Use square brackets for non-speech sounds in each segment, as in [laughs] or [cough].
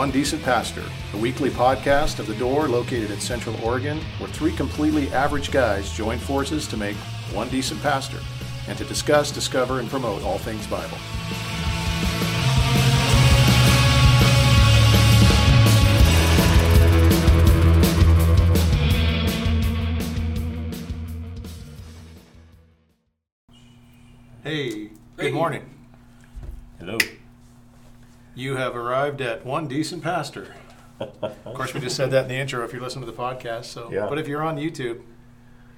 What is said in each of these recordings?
Welcome to One Decent Pastor, a weekly podcast of The Door located in Central Oregon, where three completely average guys join forces to make one decent pastor and to discuss, discover, and promote all things Bible. Hey, good morning. Hello. You have arrived at One Decent Pastor. Of course, we just said that in the intro if you're listening to the podcast. So, Yeah. but if you're on YouTube,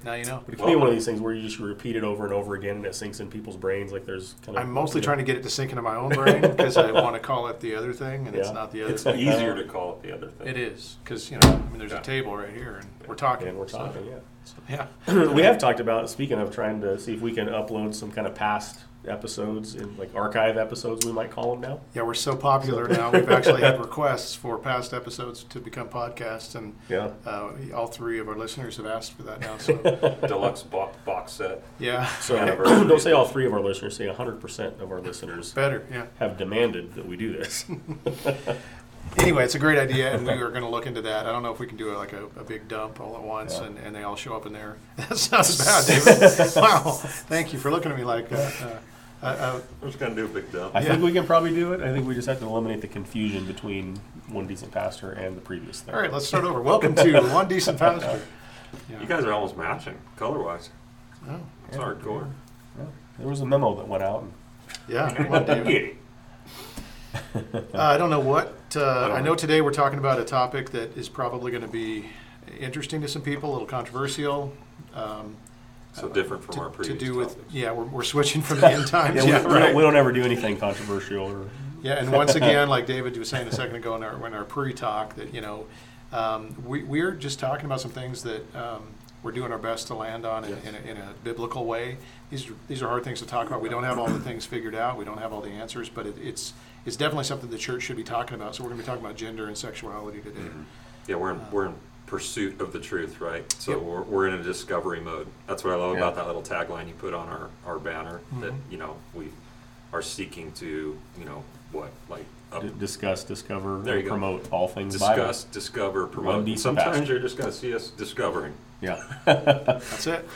now you know. It can be one of these things where you just repeat it over and over again and it sinks in people's brains. Like there's kind of. I'm mostly trying to get it to sink into my own brain because I want to call it the other thing, and it's not the other thing. It's thing. easier to call it the other thing. It is because you know, I mean, there's Yeah. a table right here, and we're talking. And we're so- yeah. so, yeah. [clears throat] we have talked about speaking of trying to see if we can upload some kind of past episodes in like archive episodes we might call them now. Yeah, we're so popular now. We've actually had requests for past episodes to become podcasts, and Yeah. uh, all three of our listeners have asked for that now. So, [laughs] Deluxe bo- box set. yeah, So [clears throat] don't say all three of our listeners. Say 100% of our listeners better. Yeah. have demanded that we do this. [laughs] [laughs] Anyway, it's a great idea, and we are going to look into that. I don't know if we can do like a, a big dump all at once, Yeah. and, and they all show up in there. That sounds bad, David. wow, thank you for looking at me like that. Uh, uh, uh, We're gonna do a big dump. I Yeah. think we can probably do it. I think we just have to eliminate the confusion between one decent pastor and the previous thing. all right, let's start over. Welcome to [laughs] One Decent Pastor. Yeah. You guys are almost matching color wise. Oh, It's hardcore. Yeah. There was a memo that went out. And yeah, come on, David. Uh, I don't know what. Uh, I know today we're talking about a topic that is probably going to be interesting to some people, a little controversial. Um, So different from to, our to previous do with topics. yeah, we're, we're switching from [laughs] the end times. yeah, we, yeah, we don't, we don't ever do anything controversial or [laughs] Yeah, and once [laughs] again, like David was saying a second ago in our, in our pre-talk, that, you know, um, we, we're just talking about some things that um, we're doing our best to land on in, Yes. in, a, in a biblical way. These are, these are hard things to talk about. We don't have all the things figured out. We don't have all the answers, but it, it's it's definitely something the church should be talking about. So we're going to be talking about gender and sexuality today. Mhm. Yeah, we're in, we're in pursuit of the truth, right? So Yep. we're, we're in a discovery mode. That's what I love Yeah. about that little tagline you put on our, our banner. That Mhm. you know we are seeking to you know what like up, d- discuss, discover, There you and go. promote all things Bible. discuss, discover, promote. Sometimes pastor. you're just gonna see us discovering. Yeah, That's it.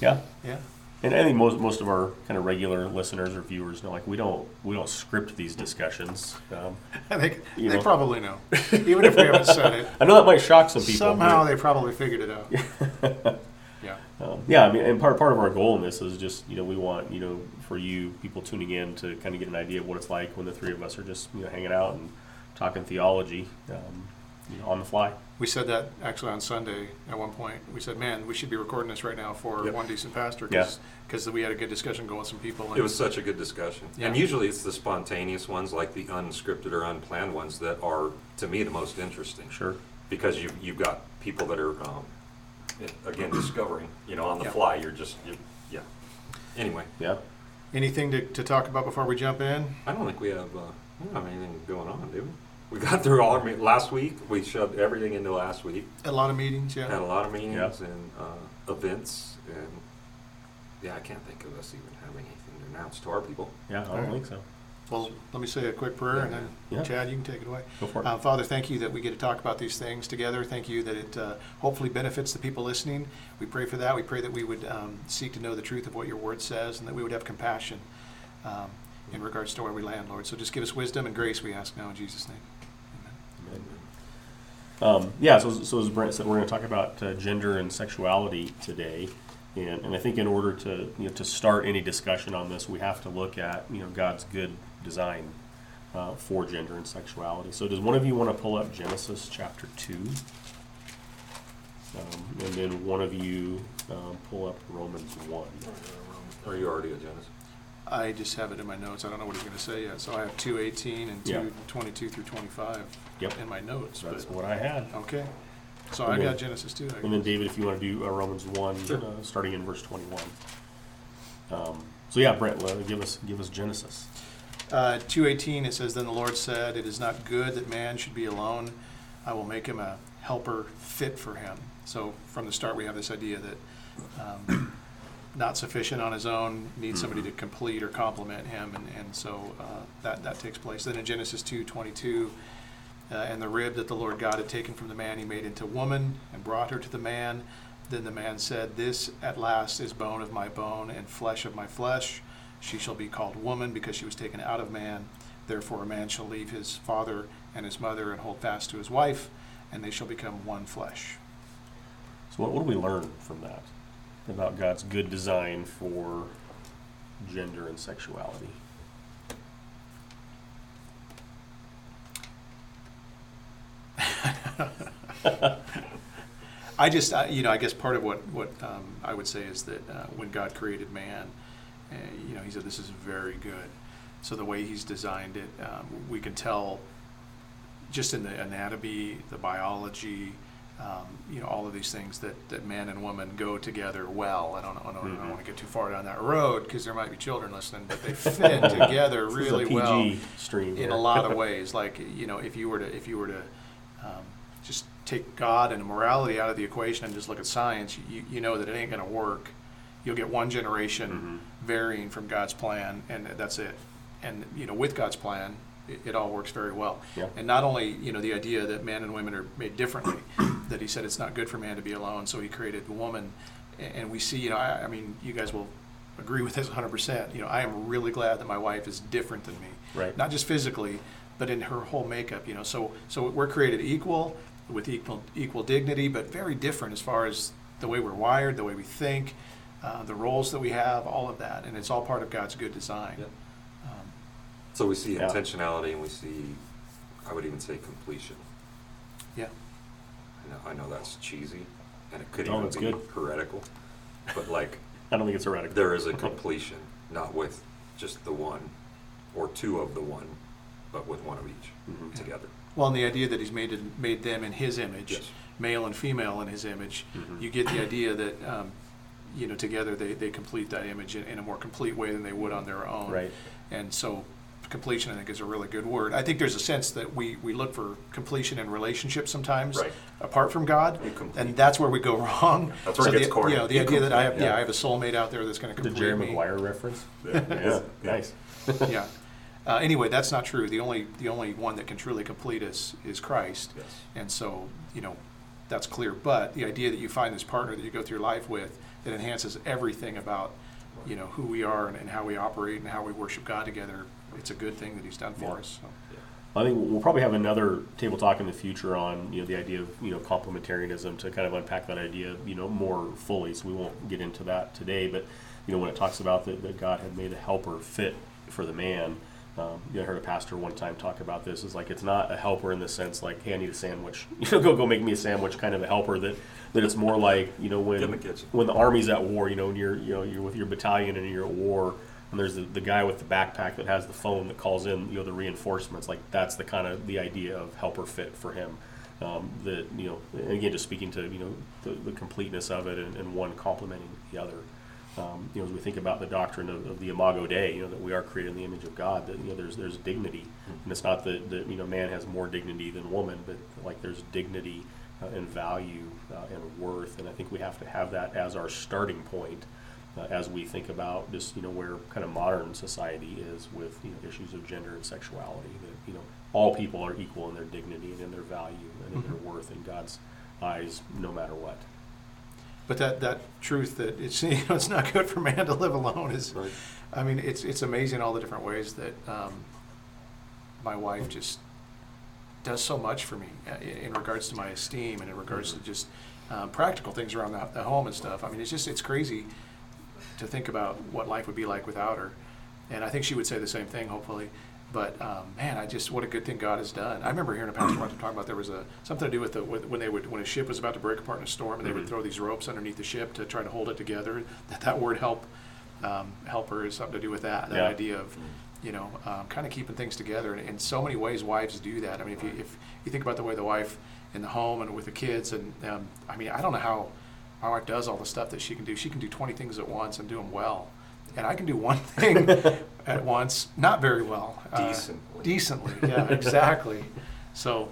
yeah. Yeah. And I think most most of our kind of regular listeners or viewers know, like we don't we don't script these discussions. Um, [laughs] I think they know. probably know, [laughs] even if we haven't said it. I know that might shock some people. Somehow they probably figured it out. [laughs] Yeah. Um, yeah, I mean, and part part of our goal in this is just you know we want you know for you people tuning in to kind of get an idea of what it's like when the three of us are just you know hanging out and talking theology um, you know, on the fly. We said that actually on Sunday at one point. We said, "Man, we should be recording this right now for Yep. one decent pastor Yeah. because we had a good discussion going with some people." And It was such a good discussion. And Yeah. usually it's the spontaneous ones, like the unscripted or unplanned ones, that are, to me, the most interesting. Sure. Because you've, you've got people that are, um, again, discovering, you know, on the Yeah. fly. You're just, you yeah. Anyway, Yeah. anything to, to talk about before we jump in? I don't think we have, uh, we don't have anything going on, do we? We got through all our, me- last week, we shoved everything into last week. A lot of meetings, yeah. Had a lot of meetings Yeah. and uh, events, and yeah, I can't think of us even having anything to announce to our people. Yeah, I don't Alright. think so. Well, let me say a quick prayer, and then Yeah. Chad, you can take it away. Go for it. Uh, Father, thank you that we get to talk about these things together. Thank you that it uh, hopefully benefits the people listening. We pray for that. We pray that we would um, seek to know the truth of what your word says, and that we would have compassion um, in regards to where we land, Lord. So just give us wisdom and grace, we ask now in Jesus' name. Amen. Amen. Um, yeah, so, so as Brent said, we're going to talk about uh, gender and sexuality today, and, and I think in order to you know to start any discussion on this, we have to look at you know God's good design uh, for gender and sexuality. So, does one of you want to pull up Genesis chapter two, um, and then one of you um, pull up Romans one? Are you already at Genesis? I just have it in my notes. I don't know what he's going to say yet. So I have 218 and Yeah. 222 through 25 Yep. in my notes. That's But, what I had. okay. So And I then- got Genesis 2. I And then David, if you want to do uh, Romans one, uh, starting in verse twenty-one. Um, so yeah, Brent, uh, give us give us Genesis. Uh, 218, it says, Then the Lord said, It is not good that man should be alone. I will make him a helper fit for him. So from the start, we have this idea that um, not sufficient on his own, needs somebody to complete or complement him. And, and so uh, that, that takes place. Then in Genesis 2 22, Uh, and the rib that the Lord God had taken from the man, he made into woman and brought her to the man. Then the man said, This at last is bone of my bone and flesh of my flesh. She shall be called woman because she was taken out of man. Therefore, a man shall leave his father and his mother and hold fast to his wife, and they shall become one flesh. So, what, what do we learn from that about God's good design for gender and sexuality? [laughs] I just, I, you know, I guess part of what, what um, I would say is that uh, when God created man, uh, you know, he said, this is very good. So the way he's designed it, um, we can tell just in the anatomy, the biology, um, you know, all of these things that, that man and woman go together well. I don't, I don't, I don't want to get too far down that road because there might be children listening, but they fit [laughs] together This is a really well stream in here. a lot of [laughs] ways. Like you know, if you were to if you were to um, just take God and morality out of the equation and just look at science, you, you know that it ain't going to work. You'll get one generation Mhm. varying from God's plan, and that's it. And you know, with God's plan, it, it all works very well. Yeah. And not only you know the idea that men and women are made differently, [coughs] that He said it's not good for man to be alone, so He created the woman. And we see, you know, I, I mean, you guys will agree with this 100%. You know, I am really glad that my wife is different than me Right. not just physically, but in her whole makeup. You know, so so we're created equal with equal equal dignity, but very different as far as the way we're wired, the way we think, uh, the roles that we have, all of that, and it's all part of God's good design. Yep. Um, So we see Yeah. intentionality and we see, I would even say completion. yeah, I know, I know that's cheesy and it could No, even be good. heretical, but like [laughs] I don't think it's heretical. there is a [laughs] completion, not with just the one or two of the one, but with one of each Mhm. together. Well, and the idea that He's made it, made them in His image, Yes. male and female in His image, Mhm. you get the idea that. Um, you know, together they, they complete that image in, in a more complete way than they would on their own. Right. And so completion, I think, is a really good word. I think there's a sense that we, we look for completion in relationships sometimes, Right. apart from God, and that's where we go [laughs] wrong. That's where so it gets the, corny. You know, the You idea that I have, yeah. yeah. I have a soulmate out there that's going to complete The complete Jerry me. Maguire reference. Yeah. [laughs] yeah, nice. yeah. [laughs] Uh, anyway, that's not true. The only the only one that can truly complete us is Christ. Yes. And so, you know, that's clear. But the idea that you find this partner that you go through life with that enhances everything about, you know, who we are and, and how we operate and how we worship God together, it's a good thing that He's done for Yeah. us. So. I think we'll probably have another table talk in the future on you know the idea of you know complementarianism to kind of unpack that idea you know more fully. So we won't get into that today. But you know when it talks about that, that God had made a helper fit for the man. Um, you I heard a pastor one time talk about this. Is like it's not a helper in the sense like, hey, I need a sandwich. [laughs] You know, go go make me a sandwich. Kind of a helper that that it's more like you know when the when the army's at war. You know, when you're you know you're with your battalion and you're at war. And there's the, the guy with the backpack that has the phone that calls in, you know, the reinforcements. Like that's the kind of the idea of helper fit for him. Um, that you know, and again, just speaking to you know the, the completeness of it and, and one complementing the other. Um, you know, as we think about the doctrine of, of the Imago Dei, you know, that we are created in the image of God. That you know, there's there's dignity, and it's not that, that you know man has more dignity than woman, but like there's dignity uh, and value uh, and worth, and I think we have to have that as our starting point uh, as we think about just you know where kind of modern society is with you know issues of gender and sexuality. That you know all people are equal in their dignity and in their value and in their worth in God's eyes, no matter what. But that, that truth that it's [laughs] you know it's not good for man to live alone is, Right. I mean, it's it's amazing all the different ways that um, my wife just does so much for me uh, in regards to my esteem and in regards to just um, practical things around the, the home and stuff. I mean, it's just it's crazy to think about what life would be like without her, and I think she would say the same thing, hopefully. But um, man, I just what a good thing God has done. I remember hearing a pastor one time talk about there was a something to do with the with, when they would when a ship was about to break apart in a storm and they would Mhm. throw these ropes underneath the ship to try to hold it together. That that word help um, helper is something to do with that. That Yeah. idea of you know um, kind of keeping things together. And in so many ways, wives do that. I mean, if you if you think about the way the wife in the home and with the kids, and um, I mean, I don't know how my wife does all the stuff that she can do. She can do 20 things at once and do them well. And I can do one thing [laughs] at once, not very well. Uh, Decently. decently, [laughs] yeah, exactly. So,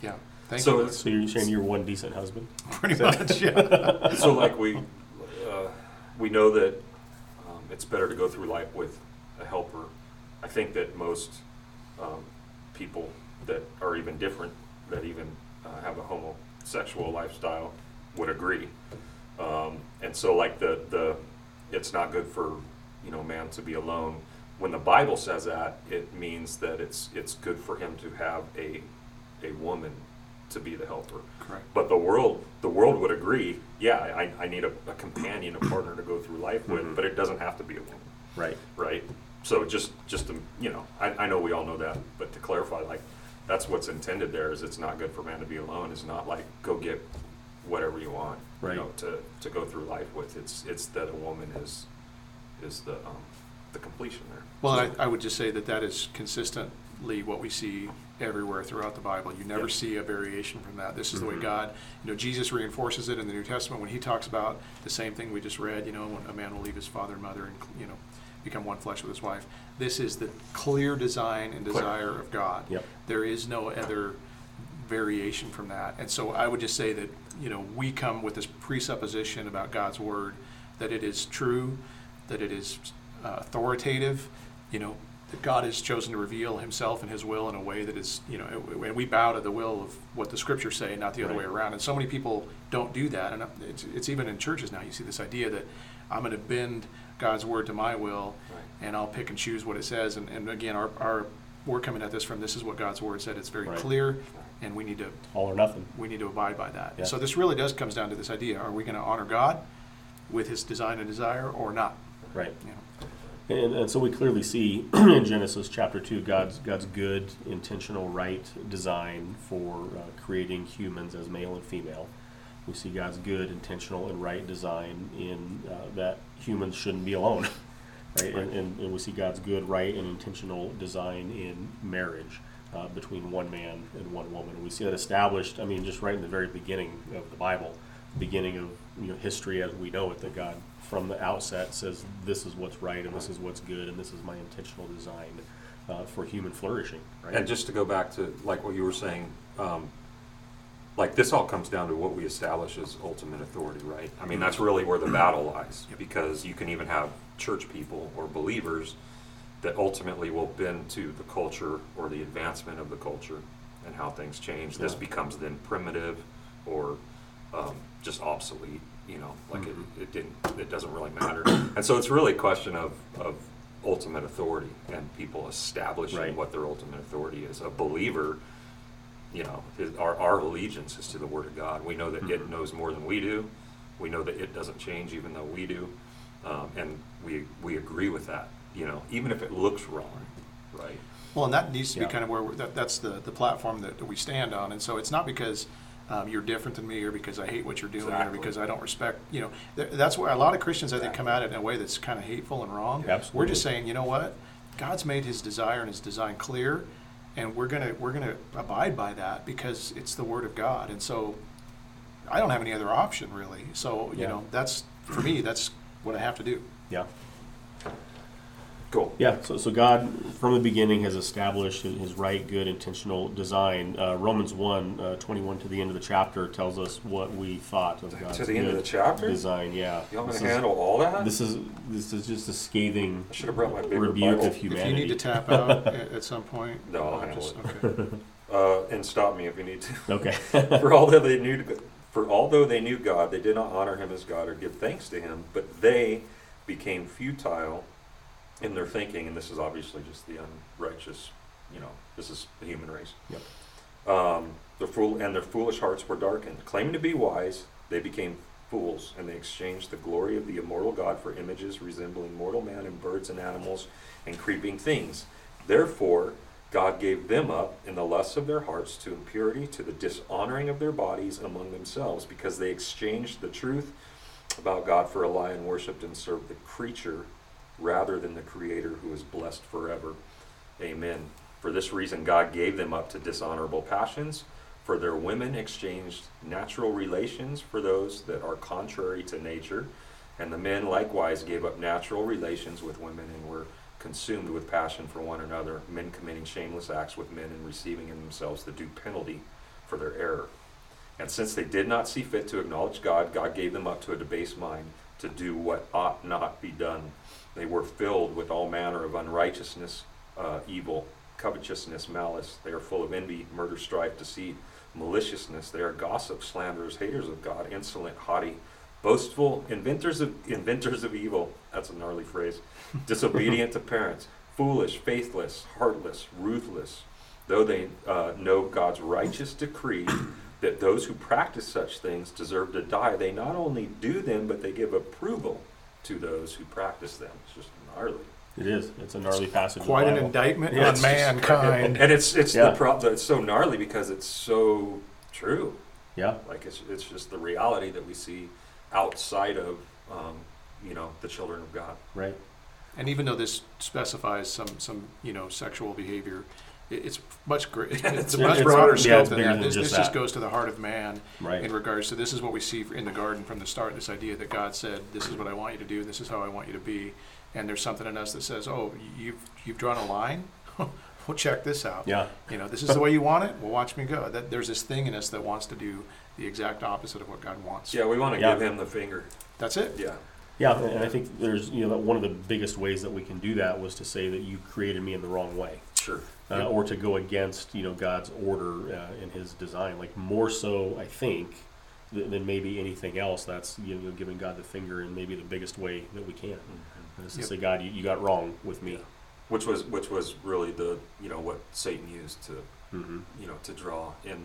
yeah, thank So you. So you're saying you're one decent husband? Pretty much, [laughs] yeah. so like we, uh, we know that um, it's better to go through life with a helper. I think that most um, people that are even different, that even uh, have a homosexual lifestyle, would agree. Um, and so, like the the, it's not good for you know man to be alone. When the Bible says that, it means that it's it's good for him to have a a woman to be the helper. Correct. But the world, the world would agree. Yeah, I, I need a, a companion, a partner to go through life with, Mhm. but it doesn't have to be a woman, Right. right? So just, just to, you know, I, I know we all know that, but to clarify, like, that's what's intended there. Is it's not good for man to be alone. It's not like go get whatever you want, Right. you know, to, to go through life with. It's it's that a woman is is the um, the completion there. Well, I, I would just say that that is consistently what we see everywhere throughout the Bible. You never Yep. see a variation from that. This is the way Mhm. God, you know, Jesus reinforces it in the New Testament when he talks about the same thing we just read, you know, when a man will leave his father and mother and, you know, become one flesh with his wife. This is the clear design and Clear. desire of God. Yep. There is no other variation from that. And so I would just say that, you know, we come with this presupposition about God's word that it is true, that it is uh, authoritative, you know, that God has chosen to reveal himself and his will in a way that is, you know, and we bow to the will of what the scriptures say, not the other way around. And so many people don't do that. And it's, it's even in churches now, you see this idea that I'm going to bend God's word to my will Right. and I'll pick and choose what it says. And, and again, our, our, we're coming at this from this is what God's word said. It's very Right. clear and we need to All or nothing. we need to abide by that. Yeah. So this really does comes down to this idea: Are we going to honor God with His design and desire, or not? Right. You know? And, and so we clearly see [clears throat] in Genesis chapter 2 God's, God's good, intentional, right design for uh, creating humans as male and female. We see God's good, intentional, and right design in uh, that humans shouldn't be alone. [laughs] Right? And, and, and we see God's good, right, and intentional design in marriage uh, between one man and one woman. And we see that established, I mean, just right in the very beginning of the Bible, beginning of you know history as we know it, that God from the outset says this is what's right and this is what's good and this is my intentional design uh, for human flourishing. Right? And just to go back to like what you were saying, um, like this all comes down to what we establish as ultimate authority, right? I mean, that's really where the battle lies, because you can even have church people or believers that ultimately will bend to the culture or the advancement of the culture and how things change. This becomes then primitive or um, just obsolete. You know, like Mhm. it, it didn't, it doesn't really matter. And so it's really a question of, of ultimate authority and people establishing Right. what their ultimate authority is. A believer, you know, his, our, our allegiance is to the Word of God. We know that it Mhm. knows more than we do. We know that it doesn't change even though we do. Um, and we, we agree with that, you know, even if it looks wrong, right? Well, and that needs to be kind of where we're, that, that's the the platform that, that we stand on. And so it's not because um, you're different than me, or because I hate what you're doing, Exactly. or because I don't respect. You know, th- that's why a lot of Christians I think come at it in a way that's kind of hateful and wrong. Absolutely. We're just saying, you know what? God's made His desire and His design clear, and we're gonna we're gonna abide by that because it's the Word of God. And so I don't have any other option really. So you Yeah. know, that's for me. That's what I have to do. yeah. Cool. Yeah, so, so God from the beginning has established his, his right, good, intentional design. Uh, Romans 1, uh, 21 to the end of the chapter tells us what we thought of God's To the end of good the chapter? design. Yeah. You want me This to is- handle all that? This is this is just a scathing I should have brought my bigger rebuke Bible. of humanity. If you need to tap out [laughs] at, at some point, No, I'll handle just- it. Okay. [laughs] Uh, and stop me if you need to. Okay. [laughs] for although they knew for although they knew God, they did not honor him as God or give thanks to him, but they became futile in their thinking, and this is obviously just the unrighteous, you know, this is the human race. Yep. Um, the fool and their foolish hearts were darkened. Claiming to be wise, they became fools, and they exchanged the glory of the immortal God for images resembling mortal man and birds and animals and creeping things. Therefore, God gave them up in the lusts of their hearts to impurity, to the dishonoring of their bodies among themselves, because they exchanged the truth about God for a lie and worshipped and served the creature rather than the Creator who is blessed forever. Amen. For this reason, God gave them up to dishonorable passions. For their women exchanged natural relations for those that are contrary to nature. And the men likewise gave up natural relations with women and were consumed with passion for one another, men committing shameless acts with men and receiving in themselves the due penalty for their error. And since they did not see fit to acknowledge God, God gave them up to a debased mind to do what ought not be done. They were filled with all manner of unrighteousness, uh, evil, covetousness, malice. They are full of envy, murder, strife, deceit, maliciousness. They are gossips, slanderers, haters of God, insolent, haughty, boastful, inventors of inventors of evil. That's a gnarly phrase. [laughs] Disobedient to parents, foolish, faithless, heartless, ruthless. Though they uh, know God's righteous decree that those who practice such things deserve to die, they not only do them, but they give approval to those who practice them. It's just gnarly. It is. It's a gnarly passage. of Quite the an indictment Yeah, on it's just- mankind. And it's it's Yeah. the problem. It's so gnarly because it's so true. Yeah. Like it's it's just the reality that we see outside of um, you know the children of God. Right. And even though this specifies some, some, you know, sexual behavior, it, it's much great. [laughs] It's a It's- much it's- broader yeah, scope it's than that. than This, just this just goes to the heart of man Right. in regards to this is what we see in the garden from the start. This idea that God said, "This is what I want you to do. This is how I want you to be." And there's something in us that says, "Oh, you've you've drawn a line. [laughs] well, check this out. Yeah. You know, this is the way you want it. Well, watch me go." That there's this thing in us that wants to do the exact opposite of what God wants. Yeah, we want to Yeah. give him the finger. That's it. Yeah, Yeah. And I think there's, you know, one of the biggest ways that we can do that was to say that you created me in the wrong way. Sure. uh, or to go against you know God's order uh, in His design. Like more so, I think, th- than maybe anything else. That's you know giving God the finger in maybe the biggest way that we can. Mhm. Is to Yep. say, God, you, you got wrong with me. Which was which was really the you know what Satan used to hmm you know to draw in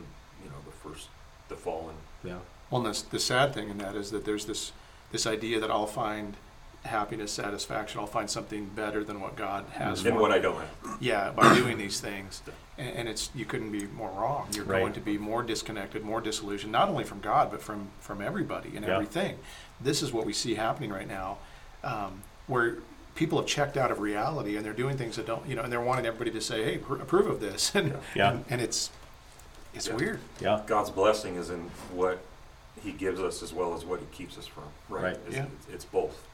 you know the first the fallen. Yeah. Well, and the, the sad thing in that is that there's this this idea that I'll find happiness, satisfaction. I'll find something better than what God has for And what me. I don't have. Yeah, by doing these things, and, and it's you couldn't be more wrong. You're Right. going to be more disconnected, more disillusioned, not only from God but from from everybody and Yeah. everything. This is what we see happening right now, um, where people have checked out of reality and they're doing things that don't, you know, and they're wanting everybody to say, "Hey, pr- approve of this," [laughs] and Yeah. and, and it's it's Yeah. weird. Yeah. God's blessing is in what He gives us as well as what He keeps us from. Right. Right. It's, Yeah. it's both.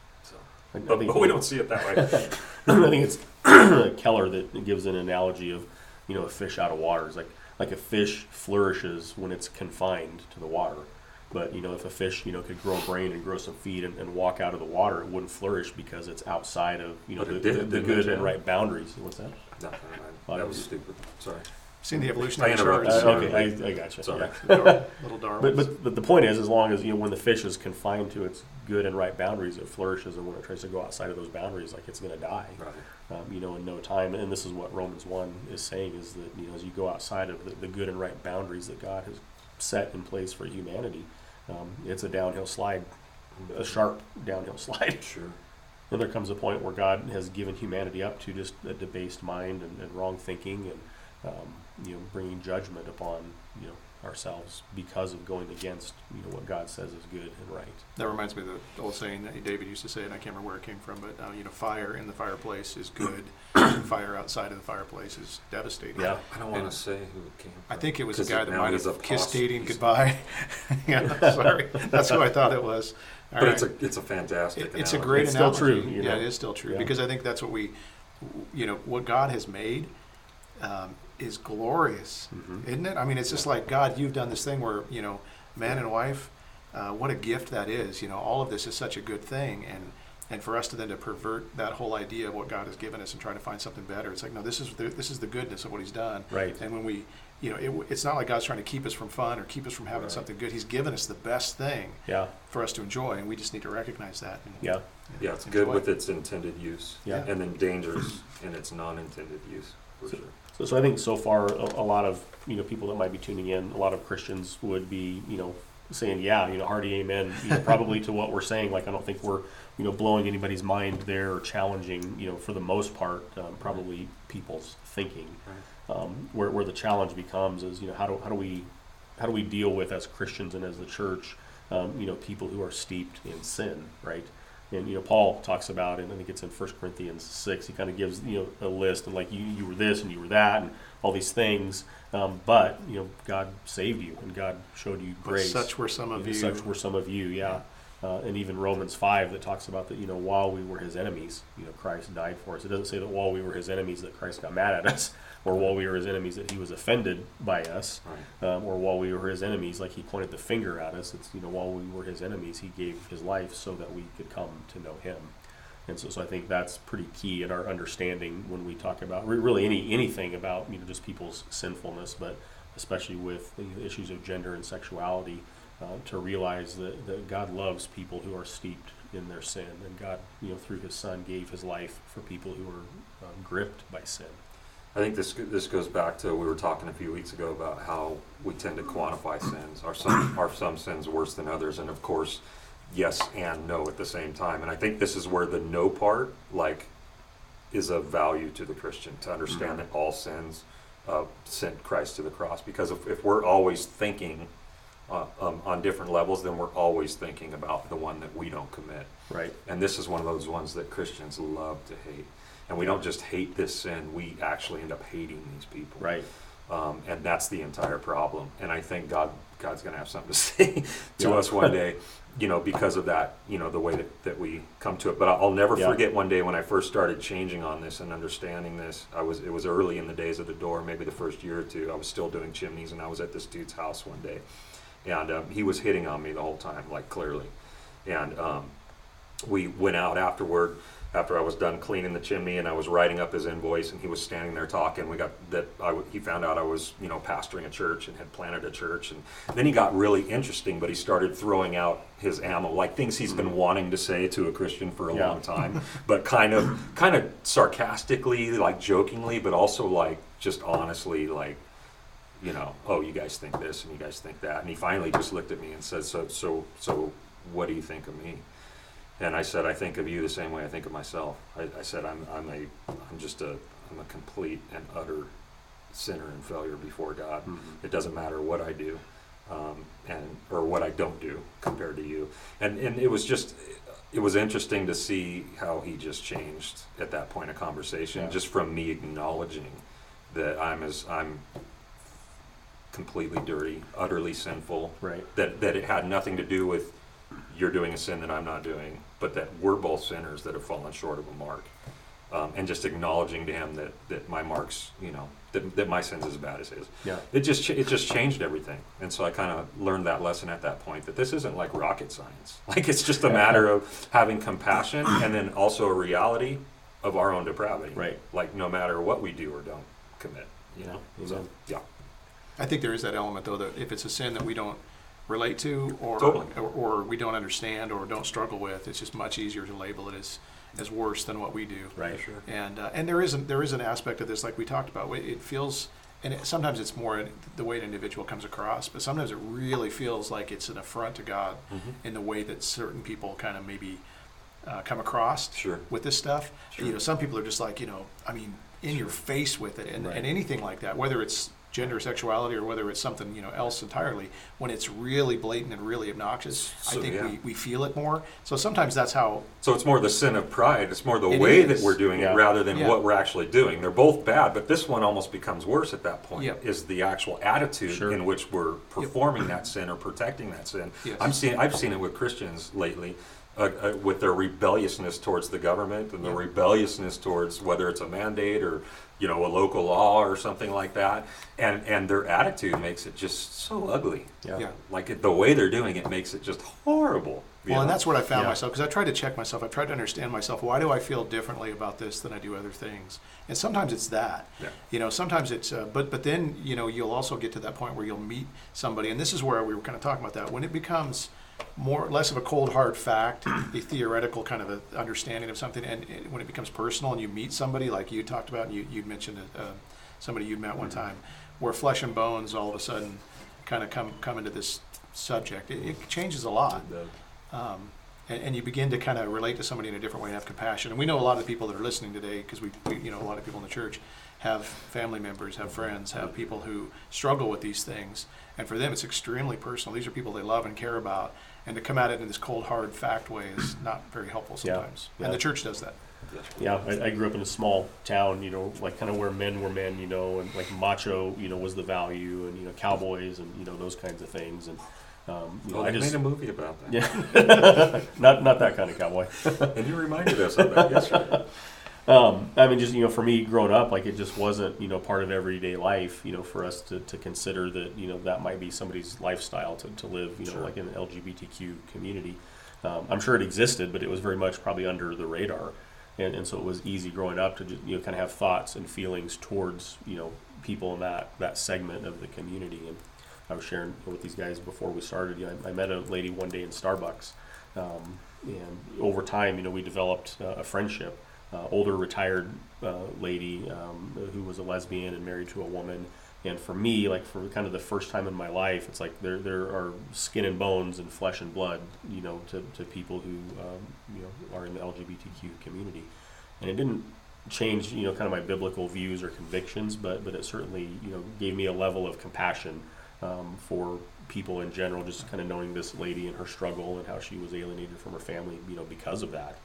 I, but, think, but we don't see it that way. [laughs] I think it's [clears throat] Keller that gives an analogy of you know a fish out of water. It's like like a fish flourishes when it's confined to the water. But you know, if a fish you know could grow a brain and grow some feet and, and walk out of the water, it wouldn't flourish because it's outside of you know the, did, the, the good and right boundaries. What's that? No, never mind. That was stupid. Sorry. Seen the I evolutionary interrupted. charts. Uh, okay, I, I got you. Sorry. [laughs] Yeah. Little Darwins. But, but but the point is, as long as you know when the fish is confined to its good and right boundaries, it flourishes, and when it tries to go outside of those boundaries, like it's going to die. Right. um, you know, in no time. And this is what Romans 1 is saying is that, you know, as you go outside of the, the good and right boundaries that God has set in place for humanity, um, it's a downhill slide, a sharp downhill [laughs] slide. Sure. And there comes a point where God has given humanity up to just a debased mind and, and wrong thinking and, um, you know, bringing judgment upon, you know, ourselves because of going against, you know, what God says is good and right. That reminds me of the old saying that David used to say, and I can't remember where it came from, but uh, you know, fire in the fireplace is good, [coughs] fire outside of the fireplace is devastating. Yeah. I don't want to say who it came I think it was a 'Cause guy that now might have a kissed pos- dating goodbye. [laughs] yeah, [laughs] sorry, that's who I thought it was. All But right. it's a it's a fantastic. It- it's a great It's still true, you Yeah, it is still true Yeah. because I think that's what we, you know, what God has made um, is glorious, Mhm. isn't it? I mean, it's just like God, you've done this thing where you know, man and wife. Uh, what a gift that is! You know, all of this is such a good thing, and and for us to then to pervert that whole idea of what God has given us and try to find something better, it's like no, this is the, this is the goodness of what He's done. Right. And when we, you know, it, it's not like God's trying to keep us from fun or keep us from having Right. something good. He's given us the best thing Yeah. for us to enjoy, and we just need to recognize that. And, Yeah. and Yeah, it's enjoy good with its intended use. Yeah. And then dangerous in its non-intended use, for sure. So, so I think so far a, a lot of you know people that might be tuning in, a lot of Christians would be you know saying yeah you know hearty amen you know, probably to what we're saying. Like I don't think we're you know blowing anybody's mind there or challenging you know for the most part um, probably people's thinking. Um, where where the challenge becomes is you know how do how do we how do we deal with as Christians and as the church um, you know people who are steeped in sin right. And you know, Paul talks about, it, and I think it's in 1 Corinthians six. He kind of gives you know a list and like you you were this and you were that and all these things. Um, but you know, God saved you and God showed you But grace. Such were some of And you. Such were some of you, yeah. Uh, and even Romans five that talks about that. You know, while we were His enemies, you know, Christ died for us. It doesn't say that while we were His enemies that Christ got mad at us, or while we were His enemies that He was offended by us Right. um, or while we were his enemies, like he pointed the finger at us. It's you know while we were his enemies, he gave his life so that we could come to know him. And so, so I think that's pretty key in our understanding when we talk about re- really any anything about you know just people's sinfulness, but especially with the issues of gender and sexuality, uh, to realize that, that God loves people who are steeped in their sin, and God, you know, through His Son, gave His life for people who are um, gripped by sin. I think this this goes back to we were talking a few weeks ago about how we tend to quantify sins. Are some are some sins worse than others? And of course, yes and no at the same time. And I think this is where the no part like is of value to the Christian to understand that all sins uh, sent Christ to the cross. Because if, if we're always thinking uh, um, on different levels, then we're always thinking about the one that we don't commit. Right. And this is one of those ones that Christians love to hate. And we don't just hate this sin, we actually end up hating these people. Right. Um, and that's the entire problem. And I think God God's going to have something to [laughs] say to Yeah. us one day, you know, because of that, you know, the way that, that we come to it. But I'll never Yeah. forget one day when I first started changing on this and understanding this. I was it was early in the days of the door, maybe the first year or two. I was still doing chimneys, and I was at this dude's house one day, and um, he was hitting on me the whole time, like clearly. And um, we went out afterward after I was done cleaning the chimney and I was writing up his invoice and he was standing there talking. We got that I he found out I was you know pastoring a church and had planted a church and then he got really interesting. But he started throwing out his ammo like things he's been mm-hmm. wanting to say to a Christian for a Yeah. long time, but kind of kind of sarcastically, like jokingly, but also like just honestly like you know, oh, you guys think this and you guys think that. And he finally just looked at me and said, so, so, so what do you think of me? And I said, I think of you the same way I think of myself. I, I said, I'm, I'm a, I'm just a, I'm a complete and utter sinner and failure before God. Mhm. It doesn't matter what I do, um, and or what I don't do compared to you. And and it was just, it was interesting to see how he just changed at that point of conversation, Yeah. just from me acknowledging that I'm as I'm completely dirty, utterly sinful, Right. that, that it had nothing to do with you're doing a sin that I'm not doing, but that we're both sinners that have fallen short of a mark. Um, and just acknowledging to him that, that my marks, you know, that, that my sin's as bad as his. Yeah. It just ch- it just changed everything, and so I kind of learned that lesson at that point that this isn't like rocket science. [laughs] Like it's just a matter of having compassion and then also a reality of our own depravity. Right. Like no matter what we do or don't commit, you know. Yeah. So yeah. I think there is that element though that if it's a sin that we don't relate to or, Totally. or or we don't understand or don't struggle with, it's just much easier to label it as as worse than what we do. Right. Sure. And uh, and there is an, there is an aspect of this like we talked about. It it feels and it, sometimes it's more the way an individual comes across, but sometimes it really feels like it's an affront to God Mhm. in the way that certain people kind of maybe uh, come across Sure. with this stuff. Sure. You know, some people are just like, you know, I mean, in your face with it, and, Right. and anything like that, whether it's gender, sexuality, or whether it's something you know else entirely. When it's really blatant and really obnoxious, So, I think yeah. we, we feel it more. So sometimes that's how. So it's more the sin of pride. It's more the It way is. that we're doing Yeah. it rather than Yeah. what we're actually doing. They're both bad, but this one almost becomes worse at that point. Yep. Is the actual attitude Sure. in which we're performing that sin or protecting that sin. Yes. I'm seeing. I've seen it with Christians lately. Uh, uh, with their rebelliousness towards the government and the Yeah. rebelliousness towards whether it's a mandate or you know a local law or something like that, and and their attitude makes it just so ugly. Yeah. Yeah. Like it, the way they're doing it makes it just horrible. you Well, and that's what I found Yeah. myself because I tried to check myself. I tried to understand myself. Why do I feel differently about this than I do other things? And sometimes it's that. Yeah. You know, sometimes it's. Uh, but but then you know you'll also get to that point where you'll meet somebody, and this is where we were kind of talking about that when it becomes more less of a cold hard fact, a theoretical kind of a understanding of something, and it, when it becomes personal, and you meet somebody like you talked about, and you you mentioned uh, somebody you met one time, where flesh and bones all of a sudden kind of come come into this subject. It, it changes a lot um, and, and you begin to kind of relate to somebody in a different way and have compassion. And we know a lot of the people that are listening today, because we, we, you know, a lot of people in the church have family members, have friends, have people who struggle with these things, and for them it's extremely personal. These are people they love and care about, and to come at it in this cold, hard fact way is [clears throat] not very helpful sometimes. yeah. And the church does that. Yeah, I, I grew up in a small town, you know, like kind of where men were men, you know, and like macho, you know, was the value, and you know, cowboys, and you know, those kinds of things, and um, you know, Oh, I they just made a movie about that. yeah, [laughs] not not that kind of cowboy. And you reminded us of that [laughs] yesterday. Um, I mean, just you know, for me growing up, like it just wasn't you know part of everyday life. You know, for us to, to consider that you know that might be somebody's lifestyle to, to live. You know, Sure. like in an LGBTQ community. Um, I'm sure it existed, but it was very much probably under the radar, and, and so it was easy growing up to just, you know kind of have thoughts and feelings towards you know people in that that segment of the community. And I was sharing with these guys before we started. You know, I, I met a lady one day in Starbucks, um, and over time, you know, we developed uh, a friendship. Uh, older retired uh, lady um, who was a lesbian and married to a woman. And for me, like for kind of the first time in my life, it's like there there are skin and bones and flesh and blood, you know, to, to people who um, you know are in the LGBTQ community, and it didn't change you know kind of my biblical views or convictions, but but it certainly you know gave me a level of compassion um, for people in general, just kind of knowing this lady and her struggle and how she was alienated from her family, you know, because of that.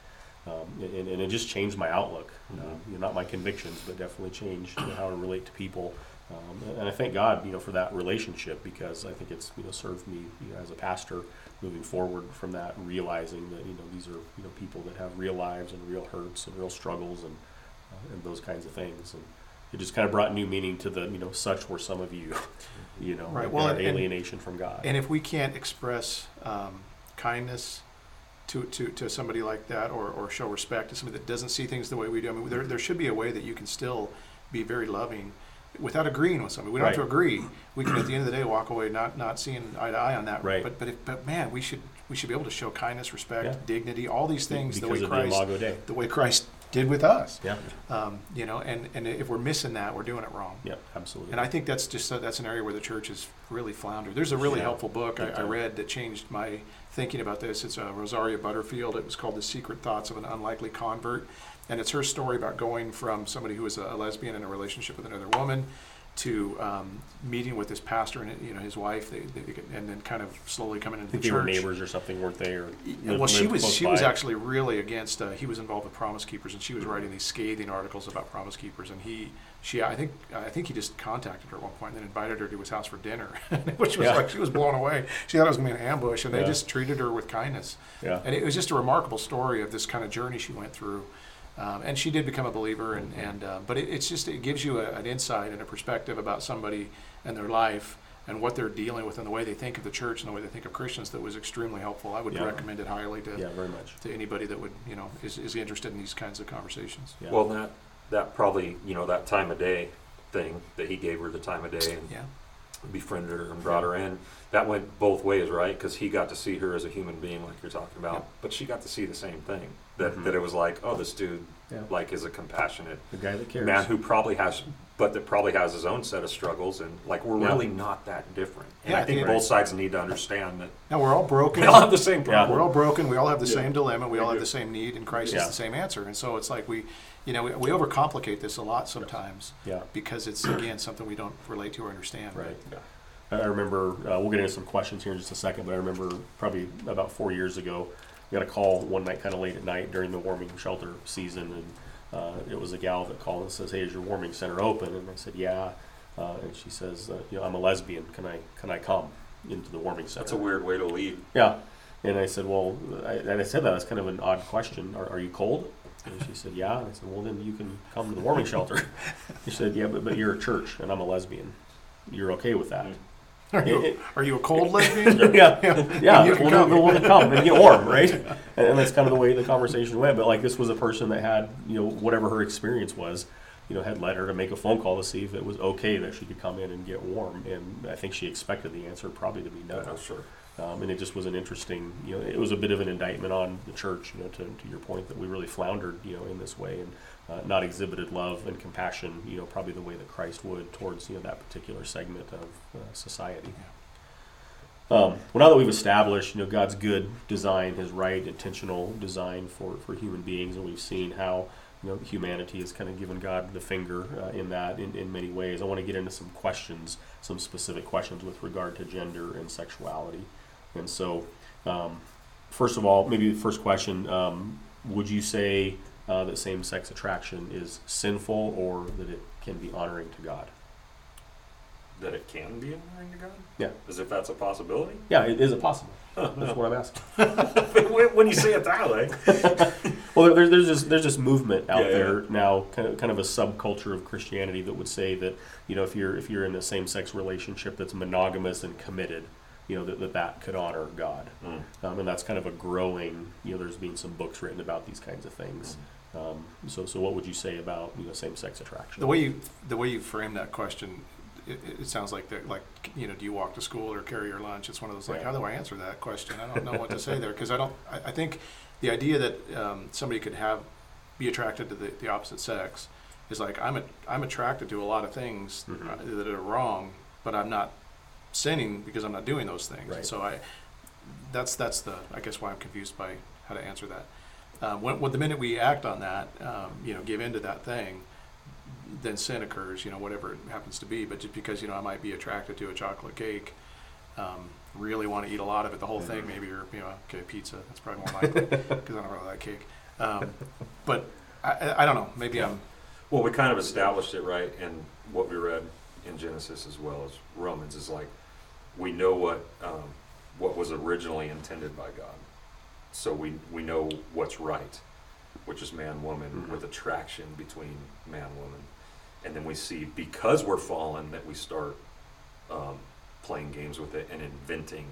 Um, and, and it just changed my outlook. Uh, you know, not my convictions, but definitely changed you know, how I relate to people. Um, and I thank God, you know, for that relationship because I think it's you know served me you know, as a pastor moving forward from that, realizing that you know these are you know people that have real lives and real hurts and real struggles and uh, and those kinds of things. And it just kind of brought new meaning to the you know such were some of you, [laughs] you know, Right, like well, and- alienation from God. And if we can't express um, kindness to, to, to somebody like that or, or show respect to somebody that doesn't see things the way we do, I mean, there, there should be a way that you can still be very loving without agreeing with somebody. We don't have to agree. We can, at the end of the day, walk away not, not seeing eye to eye on that. Right. But, but, if, but man, we should, we should be able to show kindness, respect, Yeah. dignity, all these things the way Christ, the the way Christ did with us. Yeah, Um, you know, and, and if we're missing that, we're doing it wrong. yeah, absolutely. And I think that's just that's an area where the church has really floundered. There's a really Yeah. helpful book I, I read that changed my thinking about this. It's uh, Rosaria Butterfield. It was called "The Secret Thoughts of an Unlikely Convert," and it's her story about going from somebody who was a lesbian in a relationship with another woman to um, meeting with this pastor and you know his wife, they, they, and then kind of slowly coming into the they were neighbors or something, weren't they? Or lived- well, she was she was actually really against. Uh, he was involved with Promise Keepers, and she was writing these scathing articles about Promise Keepers. And he, she, I think, I think he just contacted her at one point and then invited her to his house for dinner, [laughs] which was Yeah. like she was blown away. She thought it was going to be an ambush, and they Yeah. just treated her with kindness. Yeah, And it was just a remarkable story of this kind of journey she went through. Um, and she did become a believer, and, and uh, but it, it's just it gives you a, an insight and a perspective about somebody and their life and what they're dealing with and the way they think of the church and the way they think of Christians that was extremely helpful. I would Yeah. recommend it highly to yeah, very much. to anybody that would you know is, is interested in these kinds of conversations. Yeah. Well, that that probably you know that time of day thing that he gave her the time of day and Yeah, befriended her and brought her in. That went both ways, right? Because he got to see her as a human being, like you're talking about, Yep. but she got to see the same thing. That Mhm. that it was like, oh, this dude Yeah. like is a compassionate the guy that cares. man who probably has, but that probably has his own set of struggles, and like we're Yeah. really not that different. And Yeah, I think yeah. both sides need to understand that now we're all broken. we all have the same Yeah. problem. We're all broken. We all have the Yeah. same dilemma. We We all have the same need, and Christ Yeah. is the same answer. And so it's like we, you know, we, we overcomplicate this a lot sometimes yeah. because it's again something we don't relate to or understand. Right. Yeah. I I remember, uh, we'll get into some questions here in just a second, but I remember probably about four years ago, we got a call one night kind of late at night during the warming shelter season, and uh, it was a gal that called and says, "Hey, is your warming center open?" And I said, "Yeah," uh, and she says, uh, "You know, I'm a lesbian. Can I can I come into the warming center?" That's a weird way to lead. Yeah. And I said, well, I, and I said that as kind of an odd question. Are, are you cold? And she said, yeah. And I said, well, then you can come to the warming shelter. [laughs] She said, yeah, but, but you're a church and I'm a lesbian. You're okay with that? [laughs] Are you, [laughs] are you a cold lesbian? [laughs] yeah, yeah. You can well, come. we'll come and get warm, right? And, and that's kind of the way the conversation went. But like, this was a person that had, you know, whatever her experience was, you know, had led her to make a phone call to see if it was okay that she could come in and get warm. And I think she expected the answer probably to be no. Yeah, sure. Um, and it just was an interesting, you know, it was a bit of an indictment on the church, you know, to, to your point that we really floundered, you know, in this way and uh, not exhibited love and compassion, you know, probably the way that Christ would towards, you know, that particular segment of uh, society. Um, well, now that we've established, you know, God's good design, His right, intentional design for, for human beings, and we've seen how, you know, humanity has kind of given God the finger uh, in that in, in many ways. I want to get into some questions, some specific questions with regard to gender and sexuality. And so, um, first of all, maybe the first question um, would you say uh, that same sex attraction is sinful or that it can be honoring to God? That it can be honoring to God? Yeah. As if that's a possibility? Yeah, it, is it possible? That's what I'm asking. [laughs] when when you say it that way. [laughs] Well, there, there's just there's just movement out Yeah, yeah. there now, kind of kind of a subculture of Christianity that would say that you know if you're if you're in a same sex relationship that's monogamous and committed, you know, that that, that could honor God. Mm. Um, and that's kind of a growing, you know, there's been some books written about these kinds of things. Um, so, so what would you say about, you know, same-sex attraction? The way you the way you frame that question, it, it sounds like that like you know, do you walk to school or carry your lunch? It's one of those like, Right. how do I answer that question? I don't know what to say there because I don't. I, I think the idea that um, somebody could have be attracted to the, the opposite sex is like I'm a, I'm attracted to a lot of things Mhm. uh, that are wrong, but I'm not sinning because I'm not doing those things. Right. So I that's that's the I guess why I'm confused by how to answer that. Um, when, when the minute we act on that, um, you know, give into that thing, then sin occurs. You know, whatever it happens to be. But just because you know I might be attracted to a chocolate cake, um, really want to eat a lot of it, the whole thing, maybe or you know, okay, pizza. That's probably more likely because I don't really like cake. Um, but I, I, I don't know. Maybe I'm Well, we kind of established it right in what we read in Genesis as well as Romans is like we know what um, what was originally intended by God, so we we know what's right, which is man woman Mhm. with attraction between man woman, and then we see because we're fallen that we start um, playing games with it and inventing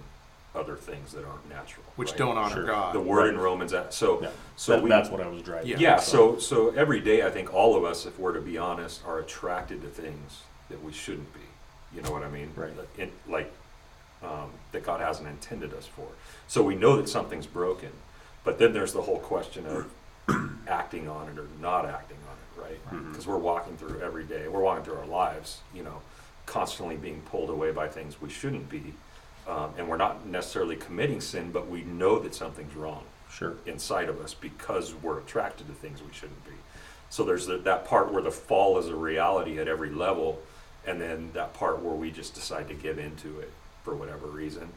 other things that aren't natural, which right? don't honor Sure. God. The word in Romans, uh, so Yeah. so That- we, that's what I was driving. Yeah. yeah, so so every day I think all of us, if we're to be honest, are attracted to things that we shouldn't be. You know what I mean? Right. In, like um, that God hasn't intended us for. So we know that something's broken, but then there's the whole question of [clears throat] acting on it or not acting on it, right? Mhm. Because we're walking through every day, we're walking through our lives, you know, constantly being pulled away by things we shouldn't be, um, and we're not necessarily committing sin, but we know that something's wrong Sure. inside of us because we're attracted to things we shouldn't be. So there's the, that part where the fall is a reality at every level, and then that part where we just decide to give into it for whatever reason,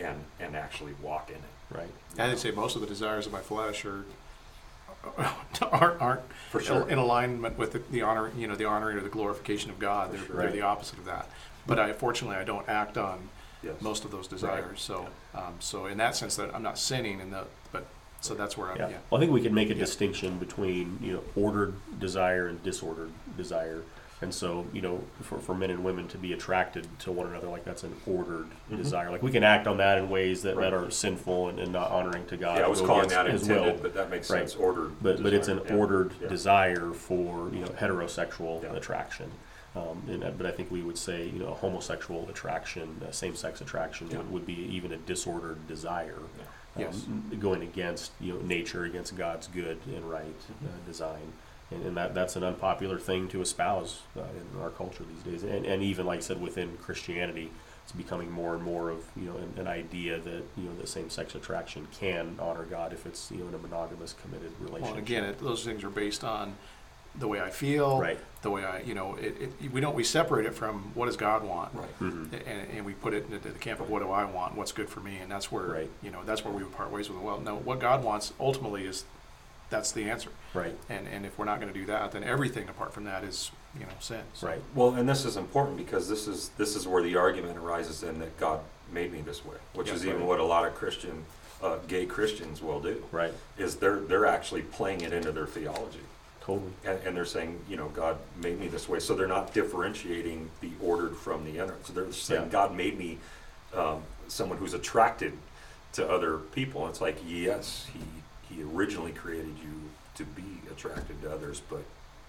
and and actually walk in it. Right. I'd say most of the desires of my flesh are [laughs] aren't aren't For sure. in alignment with the, the honor, you know, the honoring or the glorification of God. For They're, sure. they're Right. the opposite of that. But I fortunately I don't act on Yes. most of those desires. So um, so in that sense that I'm not sinning in the but so that's where I'm Yeah. yeah. Well, I think we can make a Yeah. distinction between, you know, ordered desire and disordered desire. And so, you know, for, for men and women to be attracted to one another, like that's an ordered Mhm. desire. Like we can act on that in ways that, Right. that are sinful and, and not honoring to God. yeah, I was calling that as intended, well. but that makes Right. sense. Ordered, But, but it's an yeah. ordered Yeah. desire for, you know, heterosexual Yeah. attraction. Um, and, but I think we would say, you know, a homosexual attraction, uh, same-sex attraction would, would be even a disordered desire. Yeah. Yes. um, going against you know nature, against God's good and right uh, Mm-hmm. design, and, and that that's an unpopular thing to espouse uh, in our culture these days, and, and even like I said within Christianity, it's becoming more and more of you know an, an idea that you know that same-sex attraction can honor God if it's you know in a monogamous committed relationship. Well, again, it, those things are based on the way I feel, right? the way I, you know, it, it, we don't we separate it from what does God want, Right. hmm and, and we put it into the camp of what do I want, what's good for me, and that's where Right. you know that's where we would part ways with. Well, no, what God wants ultimately is that's the answer, Right. and and if we're not going to do that, then everything apart from that is you know sin. So, Right. Well, and this is important because this is this is where the argument arises in that God made me this way, which Yeah, is even what a lot of Christian, uh, gay Christians will do. Right. Is they're they're actually playing it into their theology, Totally. and, and they're saying, you know, God made me this way, so they're not differentiating the ordered from the other. So they're saying Yeah. God made me um, someone who's attracted to other people. And It's like yes, he he originally created you to be attracted to others, but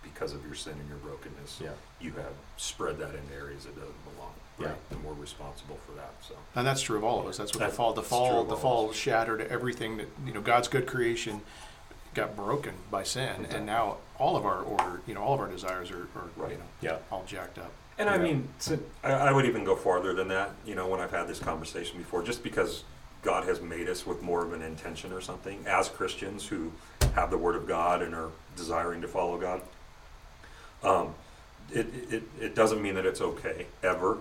because of your sin and your brokenness, Yeah. you have spread that into areas that doesn't belong. Yeah. And we're responsible for that. So And that's true of all of us. That's what the fall, the fall, the fall us. shattered everything that you know. God's good creation got broken by sin, Exactly. and now all of our order, you know, all of our desires are, are Right. you know, Yeah. all jacked up. And I mean, si- I, I would even go farther than that, you know, when I've had this conversation before, just because God has made us with more of an intention or something, as Christians who have the Word of God and are desiring to follow God, um, it, it, it doesn't mean that it's okay ever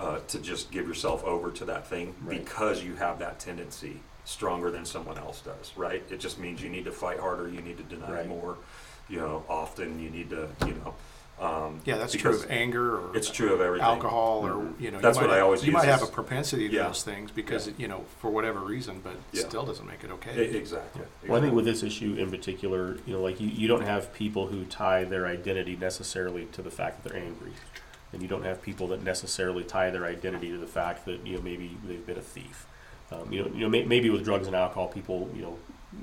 uh, to just give yourself over to that thing Right. because you have that tendency stronger than someone else does, right? It just means you need to fight harder, you need to deny Right. more, you know, often you need to, you know. Um, Yeah, that's true because of anger or It's true of everything. alcohol or Mhm. you know. That's you might what I always You use might have a propensity to Yeah. those things because Yeah. you know for whatever reason, but Yeah. still doesn't make it okay. E- Exactly. Well, I think with this issue in particular, you know, like you, you don't have people who tie their identity necessarily to the fact that they're angry. and you don't have people that necessarily tie their identity to the fact that you know maybe they've been a thief. Um, you know, you know, may, maybe with drugs and alcohol, people you know